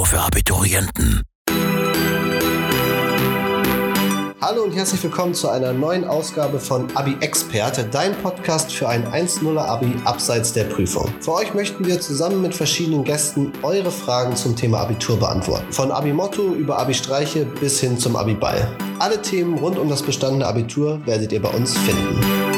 nur für Abiturienten. Hallo und herzlich willkommen zu einer neuen Ausgabe von Abi Experte, dein Podcast für ein 1.0er Abi abseits der Prüfung. Für euch möchten wir zusammen mit verschiedenen Gästen eure Fragen zum Thema Abitur beantworten. Von Abi Motto über Abi Streiche bis hin zum Abi Ball. Alle Themen rund um das bestandene Abitur werdet ihr bei uns finden.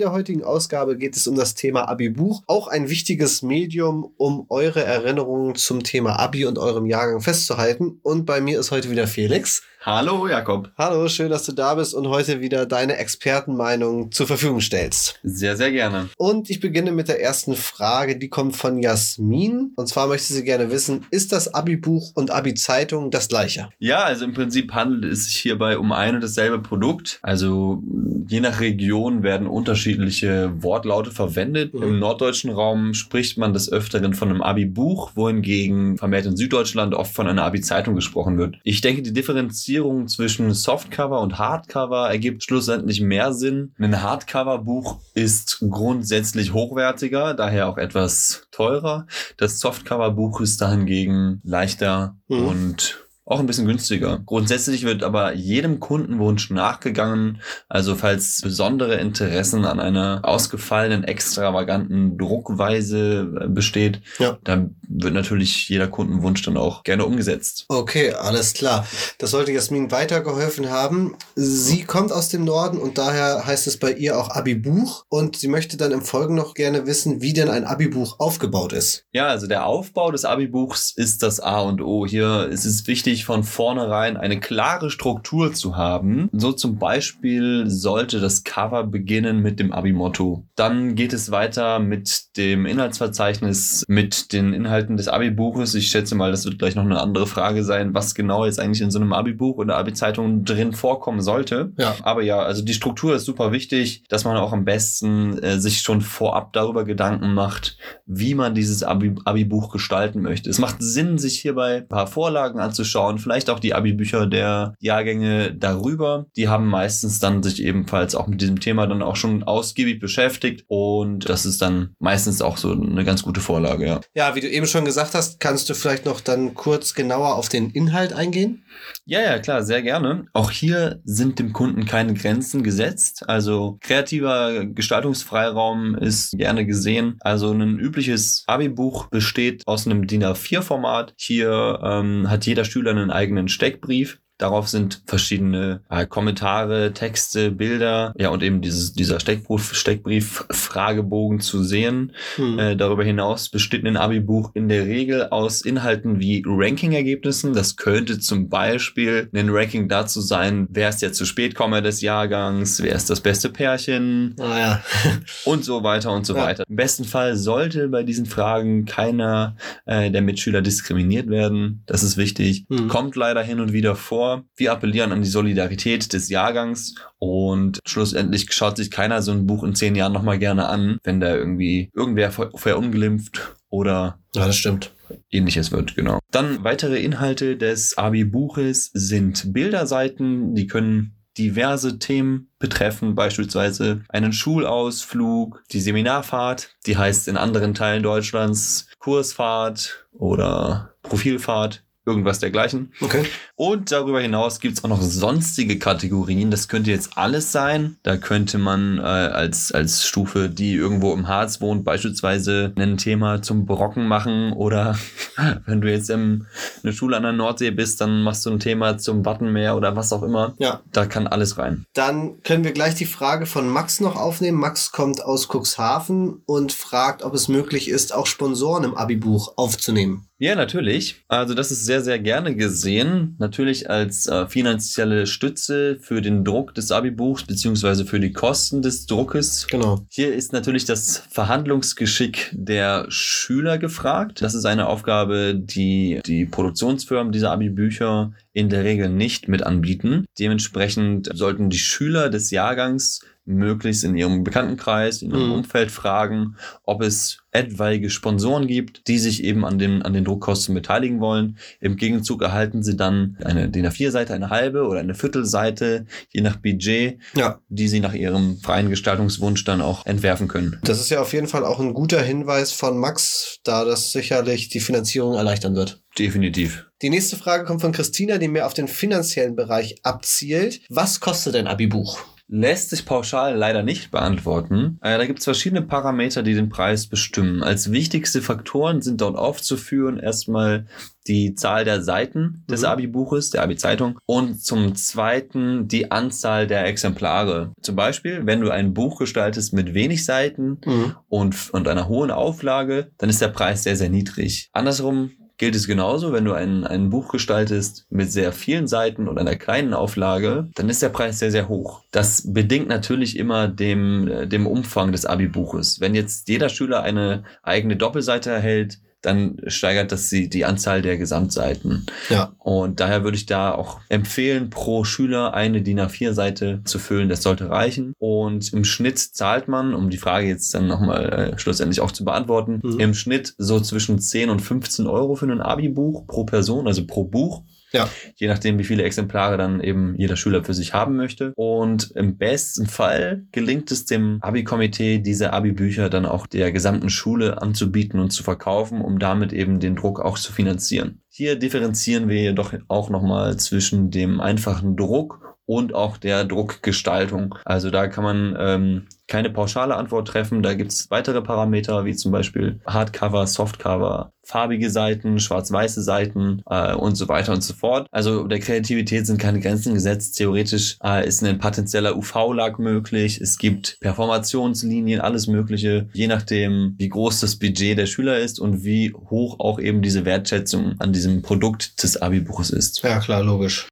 Der heutigen Ausgabe geht es um das Thema Abi-Buch, auch ein wichtiges Medium, um eure Erinnerungen zum Thema Abi und eurem Jahrgang festzuhalten. Und bei mir ist heute wieder Felix. Hallo Jakob. Hallo, schön, dass du da bist und heute wieder deine Expertenmeinung zur Verfügung stellst. Sehr, sehr gerne. Und ich beginne mit der ersten Frage, die kommt von Jasmin. Und zwar möchte sie gerne wissen, ist das Abi-Buch und Abi-Zeitung das gleiche? Ja, also im Prinzip handelt es sich hierbei um ein und dasselbe Produkt. Also je nach Region werden unterschiedliche Wortlaute verwendet. Mhm. Im norddeutschen Raum spricht man des Öfteren von einem Abi-Buch, wohingegen vermehrt in Süddeutschland oft von einer Abi-Zeitung gesprochen wird. Ich denke, die Differenzierung Differenzierung zwischen Softcover und Hardcover ergibt schlussendlich mehr Sinn. Ein Hardcover-Buch ist grundsätzlich hochwertiger, daher auch etwas teurer. Das Softcover-Buch ist dahingegen leichter mhm. und auch ein bisschen günstiger. Grundsätzlich wird aber jedem Kundenwunsch nachgegangen. Also falls besondere Interessen an einer ausgefallenen, extravaganten Druckweise äh, besteht, ja. dann wird natürlich jeder Kundenwunsch dann auch gerne umgesetzt. Okay, alles klar. Das sollte Jasmin weitergeholfen haben. Sie kommt aus dem Norden und daher heißt es bei ihr auch Abi-Buch und sie möchte dann im Folgen noch gerne wissen, wie denn ein Abi-Buch aufgebaut ist. Ja, also der Aufbau des Abi-Buchs ist das A und O. Hier ist es wichtig, wichtig, von vornherein eine klare Struktur zu haben. So zum Beispiel sollte das Cover beginnen mit dem Abi-Motto. Dann geht es weiter mit dem Inhaltsverzeichnis, mit den Inhalten des Abi-Buches. Ich schätze mal, das wird gleich noch eine andere Frage sein, was genau jetzt eigentlich in so einem Abi-Buch oder Abi-Zeitung drin vorkommen sollte. Ja. Aber ja, also die Struktur ist super wichtig, dass man auch am besten äh, sich schon vorab darüber Gedanken macht, wie man dieses Abi-Buch gestalten möchte. Es macht Sinn, sich hierbei ein paar Vorlagen anzuschauen und vielleicht auch die Abi-Bücher der Jahrgänge darüber. Die haben meistens dann sich ebenfalls auch mit diesem Thema dann auch schon ausgiebig beschäftigt und das ist dann meistens auch so eine ganz gute Vorlage, ja. Ja, wie du eben schon gesagt hast, kannst du vielleicht noch dann kurz genauer auf den Inhalt eingehen? Ja, ja, klar, sehr gerne. Auch hier sind dem Kunden keine Grenzen gesetzt. Also kreativer Gestaltungsfreiraum ist gerne gesehen. Also ein übliches Abi-Buch besteht aus einem DIN A4-Format. Hier ähm, hat jeder Schüler einen eigenen Steckbrief Darauf sind verschiedene äh, Kommentare, Texte, Bilder, ja und eben dieses, dieser Steckbrief, Steckbrief Fragebogen zu sehen. Hm. Äh, darüber hinaus besteht ein Abi-Buch in der Regel aus Inhalten wie Ranking-Ergebnissen. Das könnte zum Beispiel ein Ranking dazu sein, wer ist der zu spät komme des Jahrgangs, wer ist das beste Pärchen oh ja. und so weiter und so ja. weiter. Im besten Fall sollte bei diesen Fragen keiner äh, der Mitschüler diskriminiert werden. Das ist wichtig. Hm. Kommt leider hin und wieder vor wir appellieren an die Solidarität des Jahrgangs und schlussendlich schaut sich keiner so ein Buch in zehn Jahren nochmal gerne an, wenn da irgendwie irgendwer verunglimpft oder ja, das stimmt. Ähnliches wird, genau. Dann weitere Inhalte des Abi-Buches sind Bilderseiten, die können diverse Themen betreffen, beispielsweise einen Schulausflug, die Seminarfahrt, die heißt in anderen Teilen Deutschlands Kursfahrt oder Profilfahrt irgendwas dergleichen. Okay. Und darüber hinaus gibt es auch noch sonstige Kategorien. Das könnte jetzt alles sein. Da könnte man äh, als, als Stufe, die irgendwo im Harz wohnt, beispielsweise ein Thema zum Brocken machen. Oder wenn du jetzt in einer Schule an der Nordsee bist, dann machst du ein Thema zum Wattenmeer oder was auch immer. Ja. Da kann alles rein. Dann können wir gleich die Frage von Max noch aufnehmen. Max kommt aus Cuxhaven und fragt, ob es möglich ist, auch Sponsoren im Abi-Buch aufzunehmen. Ja, natürlich. Also das ist sehr, sehr gerne gesehen. Natürlich als äh, finanzielle Stütze für den Druck des Abi-Buchs beziehungsweise für die Kosten des Druckes. Genau. Hier ist natürlich das Verhandlungsgeschick der Schüler gefragt. Das ist eine Aufgabe, die die Produktionsfirmen dieser Abi-Bücher in der Regel nicht mit anbieten. Dementsprechend sollten die Schüler des Jahrgangs möglichst in ihrem Bekanntenkreis, in ihrem Mhm. Umfeld fragen, ob es etwaige Sponsoren gibt, die sich eben an den, an den Druckkosten beteiligen wollen. Im Gegenzug erhalten sie dann eine DIN A4-Seite, eine halbe oder eine Viertelseite, je nach Budget, Ja, die sie nach ihrem freien Gestaltungswunsch dann auch entwerfen können. das ist ja auf jeden Fall auch ein guter Hinweis von Max, da das sicherlich die Finanzierung erleichtern wird. Definitiv. Die nächste Frage kommt von Christina, die mehr auf den finanziellen Bereich abzielt. Was kostet ein Abi-Buch? Lässt sich pauschal leider nicht beantworten. Äh, da gibt es verschiedene Parameter, die den Preis bestimmen. Als wichtigste Faktoren sind dort aufzuführen erstmal die Zahl der Seiten des Mhm. Abi-Buches, der Abi-Zeitung und zum zweiten die Anzahl der Exemplare. Zum Beispiel, wenn du ein Buch gestaltest mit wenig Seiten Mhm. und, und einer hohen Auflage, dann ist der Preis sehr, sehr niedrig. Andersrum gilt es genauso, wenn du ein, ein Buch gestaltest mit sehr vielen Seiten und einer kleinen Auflage, dann ist der Preis sehr, sehr hoch. Das bedingt natürlich immer dem, äh, dem Umfang des Abi-Buches. Wenn jetzt jeder Schüler eine eigene Doppelseite erhält, dann steigert das die, die Anzahl der Gesamtseiten. Ja. Und daher würde ich da auch empfehlen, pro Schüler eine DIN A4-Seite zu füllen. Das sollte reichen. Und im Schnitt zahlt man, um die Frage jetzt dann nochmal äh, schlussendlich auch zu beantworten, Mhm. im Schnitt so zwischen 10 und 15 Euro für ein Abi-Buch pro Person, also pro Buch. Ja. Je nachdem, wie viele Exemplare dann eben jeder Schüler für sich haben möchte. Und im besten Fall gelingt es dem Abi-Komitee, diese Abi-Bücher dann auch der gesamten Schule anzubieten und zu verkaufen, um damit eben den Druck auch zu finanzieren. Hier differenzieren wir jedoch auch nochmal zwischen dem einfachen Druck und auch der Druckgestaltung. Also da kann man ähm, keine pauschale Antwort treffen. Da gibt es weitere Parameter, wie zum Beispiel Hardcover, Softcover, farbige Seiten, schwarz-weiße Seiten äh, und so weiter und so fort. Also der Kreativität sind keine Grenzen gesetzt. Theoretisch äh, ist ein potenzieller UV-Lag möglich. Es gibt Performationslinien, alles Mögliche, je nachdem, wie groß das Budget der Schüler ist und wie hoch auch eben diese Wertschätzung an diesem Produkt des Abi-Buches ist. Ja, klar, logisch.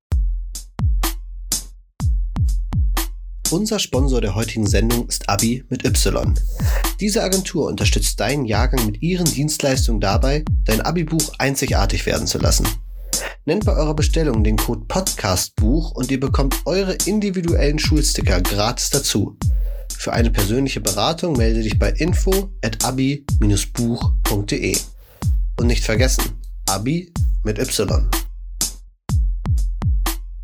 Unser Sponsor der heutigen Sendung ist Abi mit Y. Diese Agentur unterstützt deinen Jahrgang mit ihren Dienstleistungen dabei, dein Abi-Buch einzigartig werden zu lassen. Nennt bei eurer Bestellung den Code PODCASTBUCH und ihr bekommt eure individuellen Schulsticker gratis dazu. Für eine persönliche Beratung melde dich bei info at abi-buch.de. Und nicht vergessen, Abi mit Y.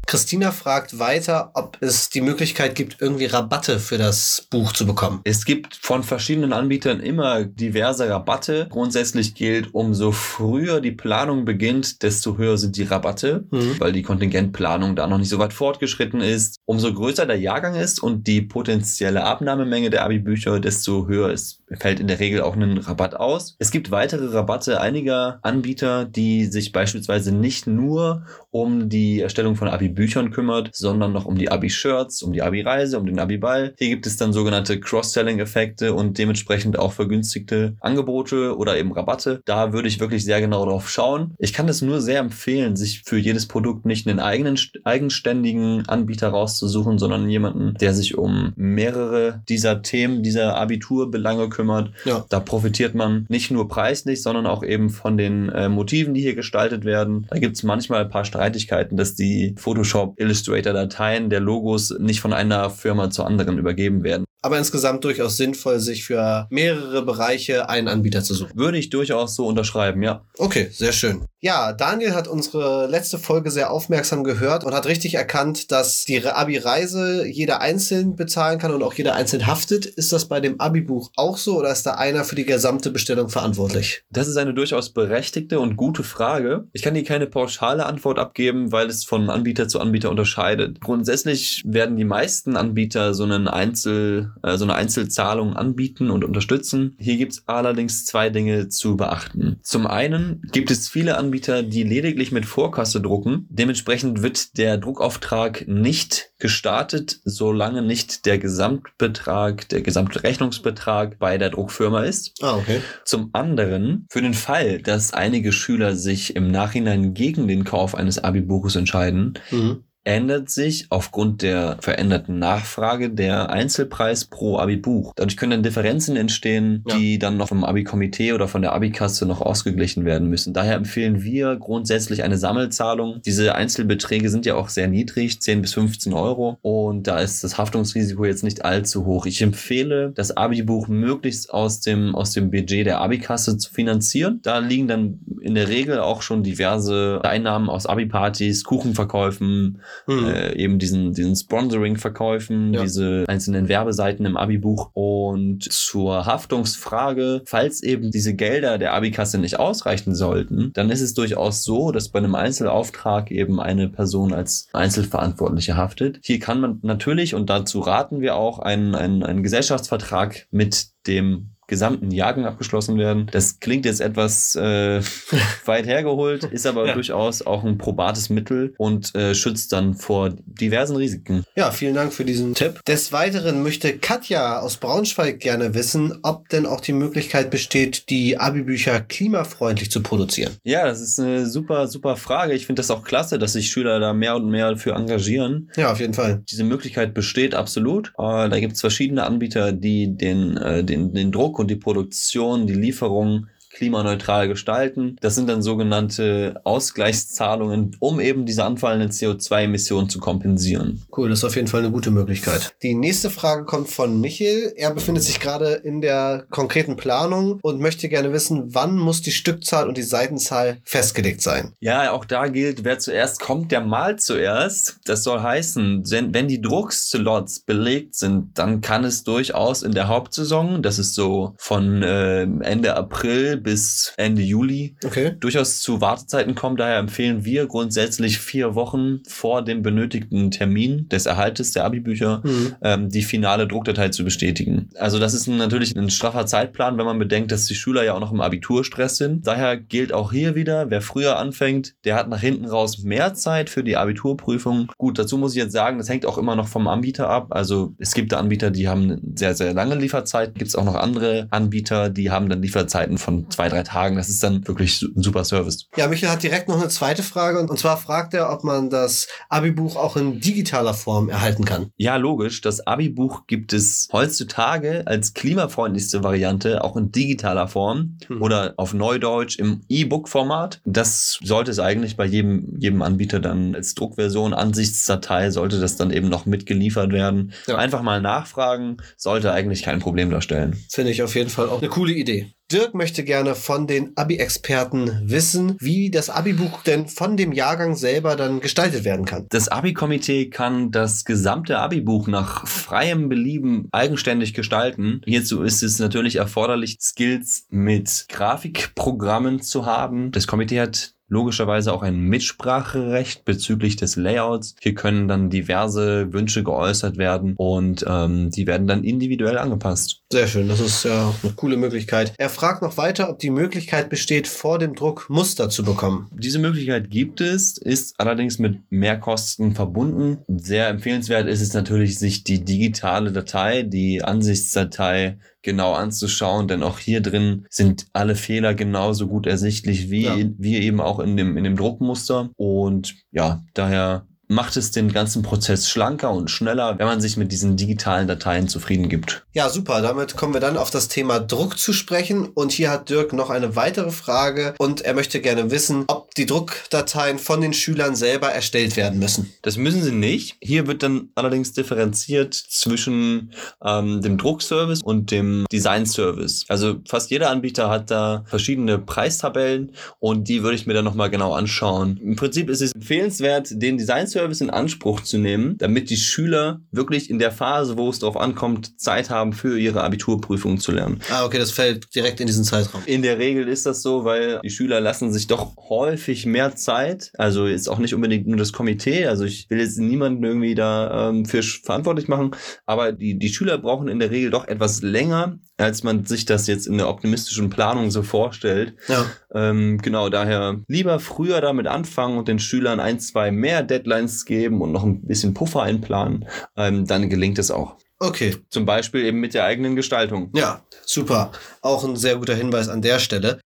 Christina fragt weiter, ob es die Möglichkeit gibt, irgendwie Rabatte für das Buch zu bekommen. Es gibt von verschiedenen Anbietern immer diverse Rabatte. Grundsätzlich gilt, umso früher die Planung beginnt, desto höher sind die Rabatte, Mhm. weil die Kontingentplanung da noch nicht so weit fortgeschritten ist. Umso größer der Jahrgang ist und die potenzielle Abnahmemenge der Abi-Bücher, desto höher ist, fällt in der Regel auch ein Rabatt aus. Es gibt weitere Rabatte einiger Anbieter, die sich beispielsweise nicht nur um die Erstellung von Abi-Büchern kümmert, sondern noch um die Abi-Shirts, um die Abi-Reise, um den Abi-Ball. Hier gibt es dann sogenannte Cross-Selling-Effekte und dementsprechend auch vergünstigte Angebote oder eben Rabatte. Da würde ich wirklich sehr genau drauf schauen. Ich kann es nur sehr empfehlen, sich für jedes Produkt nicht einen eigenen, eigenständigen Anbieter rauszusuchen, sondern jemanden, der sich um mehrere dieser Themen, dieser Abiturbelange kümmert. Ja. Da profitiert man nicht nur preislich, sondern auch eben von den äh, Motiven, die hier gestaltet werden. Da gibt es manchmal ein paar Streitigkeiten, dass die Photoshop Illustrator Dateien der Logos nicht von einer Firma zur anderen übergeben werden. Aber insgesamt durchaus sinnvoll, sich für mehrere Bereiche einen Anbieter zu suchen. Würde ich durchaus so unterschreiben, ja. Okay, sehr schön. Ja, Daniel hat unsere letzte Folge sehr aufmerksam gehört und hat richtig erkannt, dass die Abi-Reise jeder einzeln bezahlen kann und auch jeder einzeln haftet. Ist das bei dem Abi-Buch auch so oder ist da einer für die gesamte Bestellung verantwortlich? Das ist eine durchaus berechtigte und gute Frage. Ich kann dir keine pauschale Antwort abgeben, weil es von Anbieter zu Anbieter unterscheidet. Grundsätzlich werden die meisten Anbieter so, einen Einzel, äh, so eine Einzelzahlung anbieten und unterstützen. Hier gibt es allerdings zwei Dinge zu beachten. Zum einen gibt es viele Anbieter, die lediglich mit Vorkasse drucken. Dementsprechend wird der Druckauftrag nicht gestartet, solange nicht der Gesamtbetrag, der Gesamtrechnungsbetrag bei der Druckfirma ist. Ah, okay. Zum anderen, für den Fall, dass einige Schüler sich im Nachhinein gegen den Kauf eines Abi-Buches entscheiden, Mhm. Ändert sich aufgrund der veränderten Nachfrage der Einzelpreis pro Abi-Buch. Dadurch können dann Differenzen entstehen, ja. die dann noch vom Abi-Komitee oder von der Abi-Kasse noch ausgeglichen werden müssen. Daher empfehlen wir grundsätzlich eine Sammelzahlung. Diese Einzelbeträge sind ja auch sehr niedrig, 10 bis 15 Euro. Und da ist das Haftungsrisiko jetzt nicht allzu hoch. Ich empfehle, das Abi-Buch möglichst aus dem, aus dem Budget der Abi-Kasse zu finanzieren. Da liegen dann in der Regel auch schon diverse Einnahmen aus Abi-Partys, Kuchenverkäufen, hm. äh, eben diesen, diesen Sponsoring-Verkäufen, ja. diese einzelnen Werbeseiten im Abi-Buch. Und zur Haftungsfrage, falls eben diese Gelder der Abi-Kasse nicht ausreichen sollten, dann ist es durchaus so, dass bei einem Einzelauftrag eben eine Person als Einzelverantwortliche haftet. Hier kann man natürlich, und dazu raten wir auch, einen, einen, einen Gesellschaftsvertrag mit dem gesamten Jahrgang abgeschlossen werden. Das klingt jetzt etwas äh, weit hergeholt, ist aber ja. durchaus auch ein probates Mittel und äh, schützt dann vor diversen Risiken. Ja, vielen Dank für diesen Tipp. Des Weiteren möchte Katja aus Braunschweig gerne wissen, ob denn auch die Möglichkeit besteht, die Abi-Bücher klimafreundlich zu produzieren. Ja, das ist eine super, super Frage. Ich finde das auch klasse, dass sich Schüler da mehr und mehr für engagieren. Ja, auf jeden Fall. Diese Möglichkeit besteht absolut. Äh, da gibt es verschiedene Anbieter, die den, äh, den, den Druck und die Produktion, die Lieferung klimaneutral gestalten. Das sind dann sogenannte Ausgleichszahlungen, um eben diese anfallenden CO2-Emissionen zu kompensieren. Cool, das ist auf jeden Fall eine gute Möglichkeit. Die nächste Frage kommt von Michael. Er befindet sich gerade in der konkreten Planung und möchte gerne wissen, wann muss die Stückzahl und die Seitenzahl festgelegt sein? Ja, auch da gilt, wer zuerst kommt, der malt zuerst. Das soll heißen, wenn die Druckslots belegt sind, dann kann es durchaus in der Hauptsaison, das ist so von äh, Ende April bis Ende Juli okay. durchaus zu Wartezeiten kommen. Daher empfehlen wir grundsätzlich vier Wochen vor dem benötigten Termin des Erhaltes der Abi-Bücher mhm. ähm, die finale Druckdatei zu bestätigen. Also das ist natürlich ein straffer Zeitplan, wenn man bedenkt, dass die Schüler ja auch noch im Abiturstress sind. Daher gilt auch hier wieder, wer früher anfängt, der hat nach hinten raus mehr Zeit für die Abiturprüfung. Gut, dazu muss ich jetzt sagen, das hängt auch immer noch vom Anbieter ab. Also es gibt da Anbieter, die haben sehr, sehr lange Lieferzeiten. Gibt es auch noch andere Anbieter, die haben dann Lieferzeiten von zwei, drei Tagen. Das ist dann wirklich ein super Service. Ja, Michael hat direkt noch eine zweite Frage und zwar fragt er, ob man das Abi-Buch auch in digitaler Form erhalten kann. Ja, logisch. Das Abi-Buch gibt es heutzutage als klimafreundlichste Variante auch in digitaler Form hm. oder auf Neudeutsch im E-Book-Format. Das sollte es eigentlich bei jedem, jedem Anbieter dann als Druckversion, Ansichtsdatei, sollte das dann eben noch mitgeliefert werden. Ja. Einfach mal nachfragen, sollte eigentlich kein Problem darstellen. Finde ich auf jeden Fall auch eine coole Idee. Dirk möchte gerne von den Abi-Experten wissen, wie das Abi-Buch denn von dem Jahrgang selber dann gestaltet werden kann. Das Abi-Komitee kann das gesamte Abi-Buch nach freiem Belieben eigenständig gestalten. Hierzu ist es natürlich erforderlich, Skills mit Grafikprogrammen zu haben. Das Komitee hat logischerweise auch ein Mitspracherecht bezüglich des Layouts. Hier können dann diverse Wünsche geäußert werden und ähm, die werden dann individuell angepasst. Sehr schön, das ist ja eine coole Möglichkeit. Er fragt noch weiter, ob die Möglichkeit besteht, vor dem Druck Muster zu bekommen. Diese Möglichkeit gibt es, ist allerdings mit Mehrkosten verbunden. Sehr empfehlenswert ist es natürlich, sich die digitale Datei, die Ansichtsdatei genau anzuschauen, denn auch hier drin sind alle Fehler genauso gut ersichtlich wie, ja. wie eben auch in dem, in dem Druckmuster. Und ja, daher macht es den ganzen Prozess schlanker und schneller, wenn man sich mit diesen digitalen Dateien zufrieden gibt. Ja, super. Damit kommen wir dann auf das Thema Druck zu sprechen. Und hier hat Dirk noch eine weitere Frage und er möchte gerne wissen, ob die Druckdateien von den Schülern selber erstellt werden müssen. Das müssen sie nicht. Hier wird dann allerdings differenziert zwischen ähm, dem Druckservice und dem Designservice. Also fast jeder Anbieter hat da verschiedene Preistabellen und die würde ich mir dann nochmal genau anschauen. Im Prinzip ist es empfehlenswert, den Designservice Service in Anspruch zu nehmen, damit die Schüler wirklich in der Phase, wo es darauf ankommt, Zeit haben für ihre Abiturprüfungen zu lernen. Ah, okay, das fällt direkt in diesen Zeitraum. In der Regel ist das so, weil die Schüler lassen sich doch häufig mehr Zeit. Also ist auch nicht unbedingt nur das Komitee. Also ich will jetzt niemanden irgendwie da ähm, für verantwortlich machen, aber die, die Schüler brauchen in der Regel doch etwas länger, als man sich das jetzt in der optimistischen Planung so vorstellt. Ja. Ähm, genau, daher lieber früher damit anfangen und den Schülern ein, zwei mehr Deadlines geben und noch ein bisschen Puffer einplanen, ähm, dann gelingt es auch. Okay. Zum Beispiel eben mit der eigenen Gestaltung. Ja, super. Auch ein sehr guter Hinweis an der Stelle.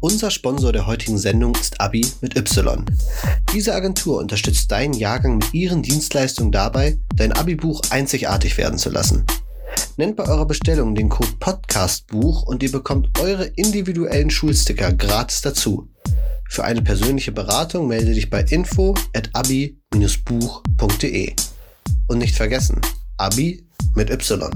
Unser Sponsor der heutigen Sendung ist Abi mit Y. Diese Agentur unterstützt deinen Jahrgang mit ihren Dienstleistungen dabei, dein Abi-Buch einzigartig werden zu lassen. Nennt bei eurer Bestellung den Code PODCASTBUCH und ihr bekommt eure individuellen Schulsticker gratis dazu. Für eine persönliche Beratung melde dich bei info at abi-buch.de. Und nicht vergessen, Abi mit Y.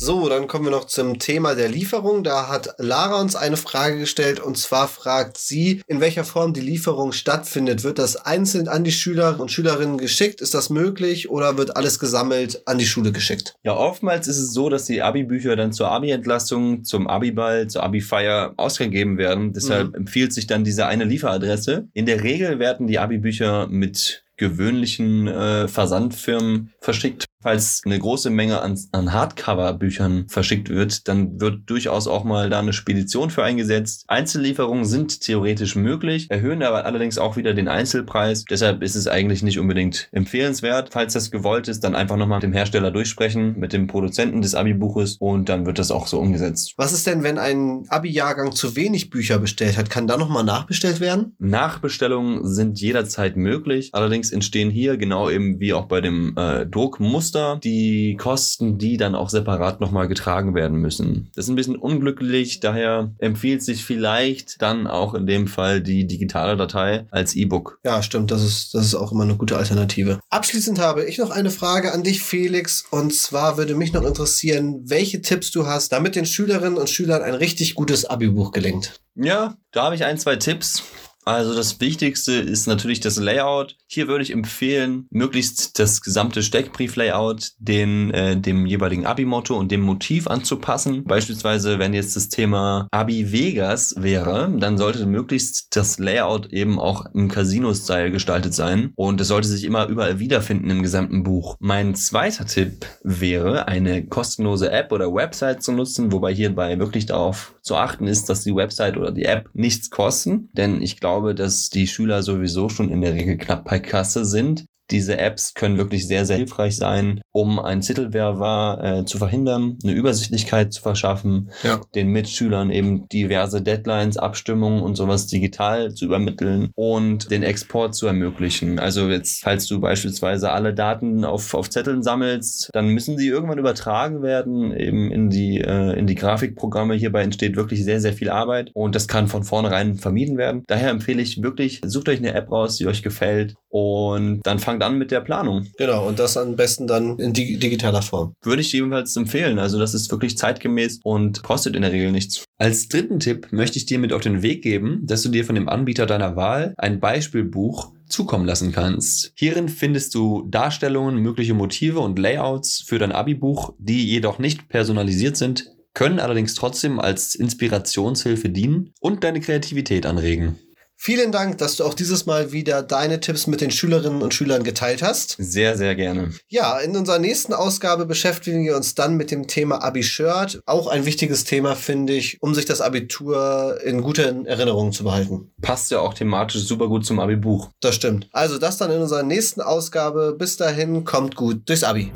So, dann kommen wir noch zum Thema der Lieferung. Da hat Lara uns eine Frage gestellt und zwar fragt sie, in welcher Form die Lieferung stattfindet. Wird das einzeln an die Schüler und Schülerinnen geschickt? Ist das möglich oder wird alles gesammelt an die Schule geschickt? Ja, oftmals ist es so, dass die Abi-Bücher dann zur Abi-Entlassung, zum Abi-Ball, zur Abi-Feier ausgegeben werden. Deshalb mhm. empfiehlt sich dann diese eine Lieferadresse. In der Regel werden die Abi-Bücher mit gewöhnlichen äh, Versandfirmen verschickt. Falls eine große Menge an, an Hardcover-Büchern verschickt wird, dann wird durchaus auch mal da eine Spedition für eingesetzt. Einzellieferungen sind theoretisch möglich, erhöhen aber allerdings auch wieder den Einzelpreis. Deshalb ist es eigentlich nicht unbedingt empfehlenswert. Falls das gewollt ist, dann einfach nochmal mit dem Hersteller durchsprechen, mit dem Produzenten des Abi-Buches und dann wird das auch so umgesetzt. Was ist denn, wenn ein Abi-Jahrgang zu wenig Bücher bestellt hat? Kann da nochmal nachbestellt werden? Nachbestellungen sind jederzeit möglich. Allerdings entstehen hier, genau eben wie auch bei dem äh, Druck, Muster, die Kosten, die dann auch separat nochmal getragen werden müssen. Das ist ein bisschen unglücklich, daher empfiehlt sich vielleicht dann auch in dem Fall die digitale Datei als E-Book. Ja, stimmt, das ist, das ist auch immer eine gute Alternative. Abschließend habe ich noch eine Frage an dich, Felix, und zwar würde mich noch interessieren, welche Tipps du hast, damit den Schülerinnen und Schülern ein richtig gutes Abi-Buch gelingt. Ja, da habe ich ein, zwei Tipps. Also das Wichtigste ist natürlich das Layout. Hier würde ich empfehlen, möglichst das gesamte Steckbrief-Layout den, äh, dem jeweiligen Abi-Motto und dem Motiv anzupassen. Beispielsweise, wenn jetzt das Thema Abi Vegas wäre, dann sollte möglichst das Layout eben auch im Casino-Style gestaltet sein und es sollte sich immer überall wiederfinden im gesamten Buch. Mein zweiter Tipp wäre, eine kostenlose App oder Website zu nutzen, wobei hierbei wirklich darauf zu achten ist, dass die Website oder die App nichts kosten, denn ich glaube, glaube, dass die Schüler sowieso schon in der Regel knapp bei Kasse sind. Diese Apps können wirklich sehr, sehr hilfreich sein, um ein Zettelwerfer äh, zu verhindern, eine Übersichtlichkeit zu verschaffen, ja. den Mitschülern eben diverse Deadlines, Abstimmungen und sowas digital zu übermitteln und den Export zu ermöglichen. Also jetzt, falls du beispielsweise alle Daten auf, auf Zetteln sammelst, dann müssen die irgendwann übertragen werden, eben in die, äh, in die Grafikprogramme. Hierbei entsteht wirklich sehr, sehr viel Arbeit und das kann von vornherein vermieden werden. Daher empfehle ich wirklich, sucht euch eine App raus, die euch gefällt und dann fangt an mit der Planung. Genau, und das am besten dann in digitaler Form. Würde ich jedenfalls empfehlen. Also das ist wirklich zeitgemäß und kostet in der Regel nichts. Als dritten Tipp möchte ich dir mit auf den Weg geben, dass du dir von dem Anbieter deiner Wahl ein Beispielbuch zukommen lassen kannst. Hierin findest du Darstellungen, mögliche Motive und Layouts für dein Abi-Buch, die jedoch nicht personalisiert sind, können allerdings trotzdem als Inspirationshilfe dienen und deine Kreativität anregen. Vielen Dank, dass du auch dieses Mal wieder deine Tipps mit den Schülerinnen und Schülern geteilt hast. Sehr, sehr gerne. Ja, in unserer nächsten Ausgabe beschäftigen wir uns dann mit dem Thema Abi-Shirt. Auch ein wichtiges Thema, finde ich, um sich das Abitur in guten Erinnerungen zu behalten. Passt ja auch thematisch super gut zum Abi-Buch. Das stimmt. Also das dann in unserer nächsten Ausgabe. Bis dahin, kommt gut durchs Abi.